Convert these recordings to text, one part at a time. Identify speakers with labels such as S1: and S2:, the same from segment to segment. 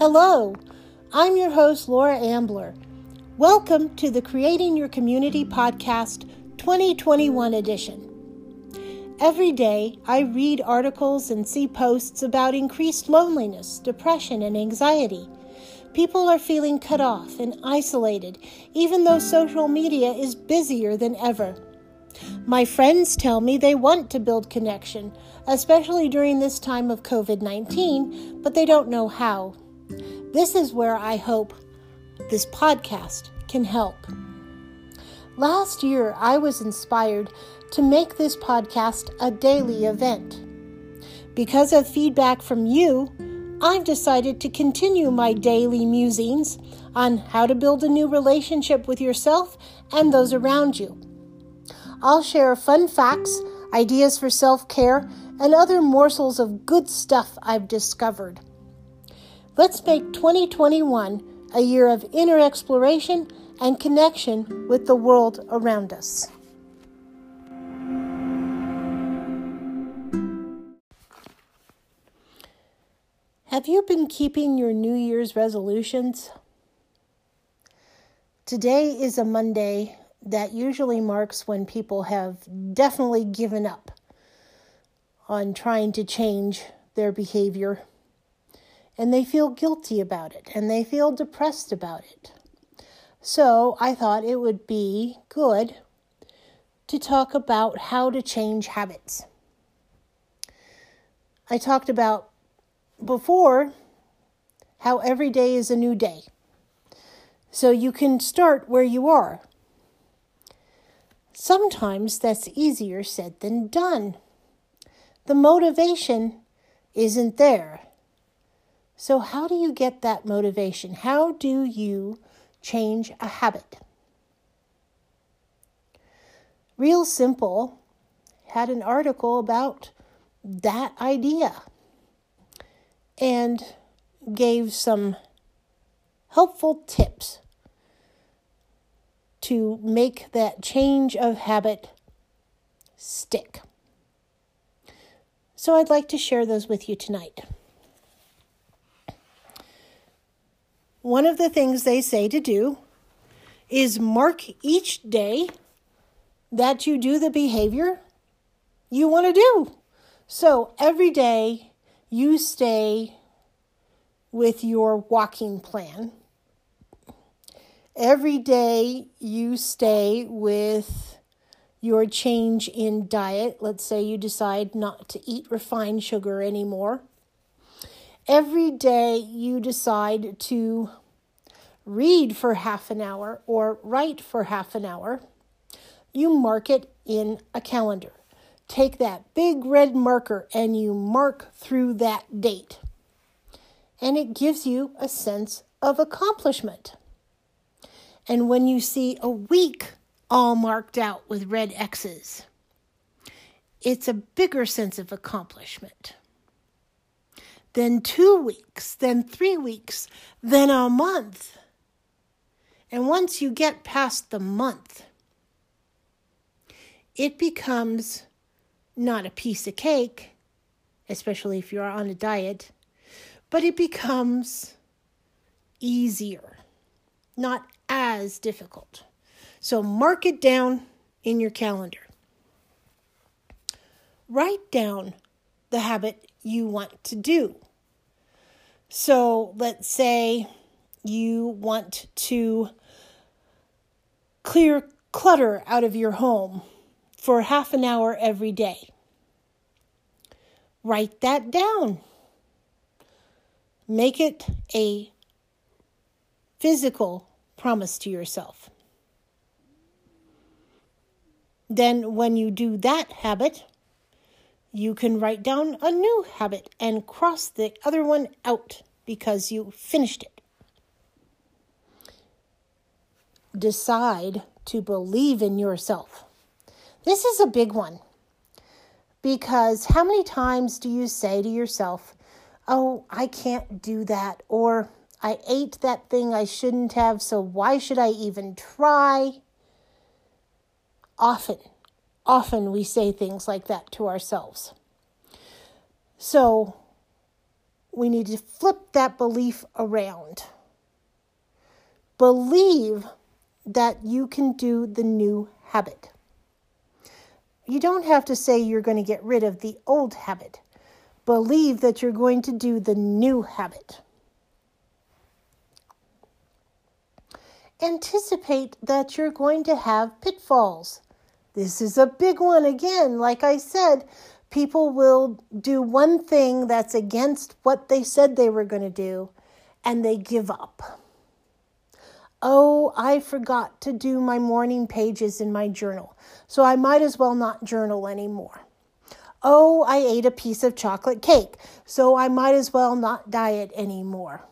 S1: Hello, I'm your host, Laura Ambler. Welcome to the Creating Your Community Podcast 2021 edition. Every day, I read articles and see posts about increased loneliness, depression, and anxiety. People are feeling cut off and isolated, even though social media is busier than ever. My friends tell me they want to build connection, especially during this time of COVID 19, but they don't know how. This is where I hope this podcast can help. Last year, I was inspired to make this podcast a daily event. Because of feedback from you, I've decided to continue my daily musings on how to build a new relationship with yourself and those around you. I'll share fun facts, ideas for self care, and other morsels of good stuff I've discovered. Let's make 2021 a year of inner exploration and connection with the world around us. Have you been keeping your New Year's resolutions? Today is a Monday that usually marks when people have definitely given up on trying to change their behavior. And they feel guilty about it and they feel depressed about it. So I thought it would be good to talk about how to change habits. I talked about before how every day is a new day. So you can start where you are. Sometimes that's easier said than done. The motivation isn't there. So, how do you get that motivation? How do you change a habit? Real Simple had an article about that idea and gave some helpful tips to make that change of habit stick. So I'd like to share those with you tonight. One of the things they say to do is mark each day that you do the behavior you want to do. So every day you stay with your walking plan every day you stay with your change in diet, let's say you decide not to eat refined sugar anymore. Every day you decide to read for half an hour or write for half an hour, you mark it in a calendar. Take that big red marker and you mark through that date. And it gives you a sense of accomplishment. And when you see a week all marked out with red X's, it's a bigger sense of accomplishment. Then two weeks, then three weeks, then a month. And once you get past the month, it becomes not a piece of cake, especially if you're on a diet, but it becomes easier, not as difficult. So mark it down in your calendar. Write down the habit you want to do. So let's say you want to clear clutter out of your home for half an hour every day. Write that down. Make it a physical promise to yourself. Then, when you do that habit, you can write down a new habit and cross the other one out because you finished it. Decide to believe in yourself. This is a big one because how many times do you say to yourself, Oh, I can't do that, or I ate that thing I shouldn't have, so why should I even try? Often, often we say things like that to ourselves. So, we need to flip that belief around. Believe that you can do the new habit. You don't have to say you're going to get rid of the old habit. Believe that you're going to do the new habit. Anticipate that you're going to have pitfalls. This is a big one again. Like I said, people will do one thing that's against what they said they were going to do and they give up. Oh, I forgot to do my morning pages in my journal, so I might as well not journal anymore. Oh, I ate a piece of chocolate cake, so I might as well not diet anymore.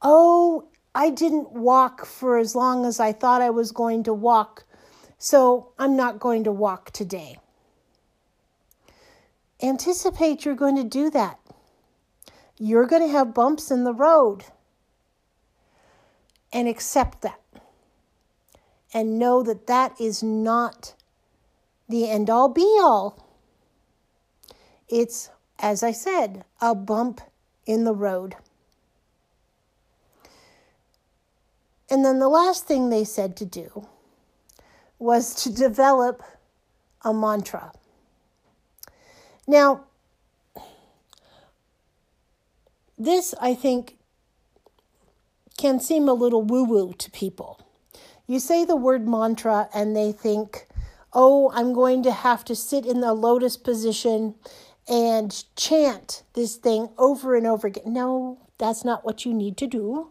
S1: Oh, I didn't walk for as long as I thought I was going to walk, so I'm not going to walk today. Anticipate you're going to do that. You're going to have bumps in the road and accept that and know that that is not the end all be all. It's, as I said, a bump in the road. And then the last thing they said to do was to develop a mantra. Now, this I think can seem a little woo woo to people. You say the word mantra and they think, oh, I'm going to have to sit in the lotus position and chant this thing over and over again. No, that's not what you need to do.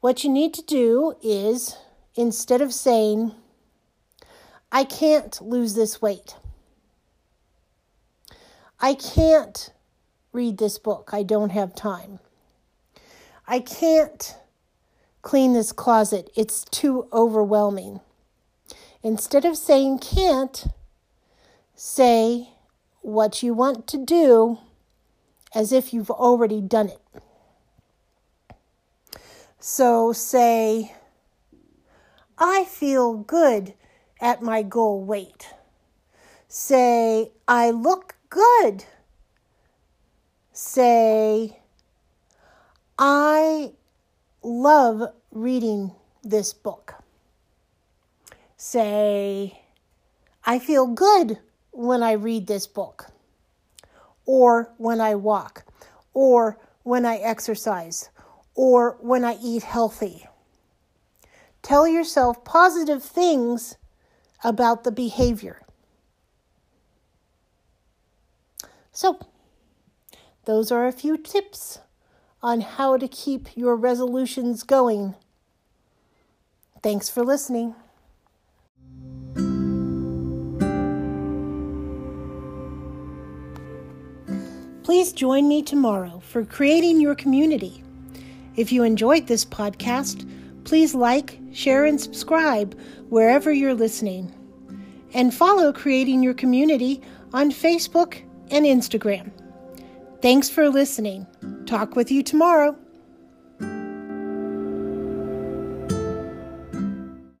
S1: What you need to do is instead of saying, I can't lose this weight, I can't read this book, I don't have time. I can't clean this closet, it's too overwhelming. Instead of saying can't, say what you want to do as if you've already done it. So say, I feel good at my goal weight. Say, I look good. Say, I love reading this book. Say, I feel good when I read this book, or when I walk, or when I exercise, or when I eat healthy. Tell yourself positive things about the behavior. So, those are a few tips on how to keep your resolutions going. Thanks for listening. Please join me tomorrow for Creating Your Community. If you enjoyed this podcast, please like, share, and subscribe wherever you're listening. And follow Creating Your Community on Facebook and Instagram. Thanks for listening. Talk with you tomorrow.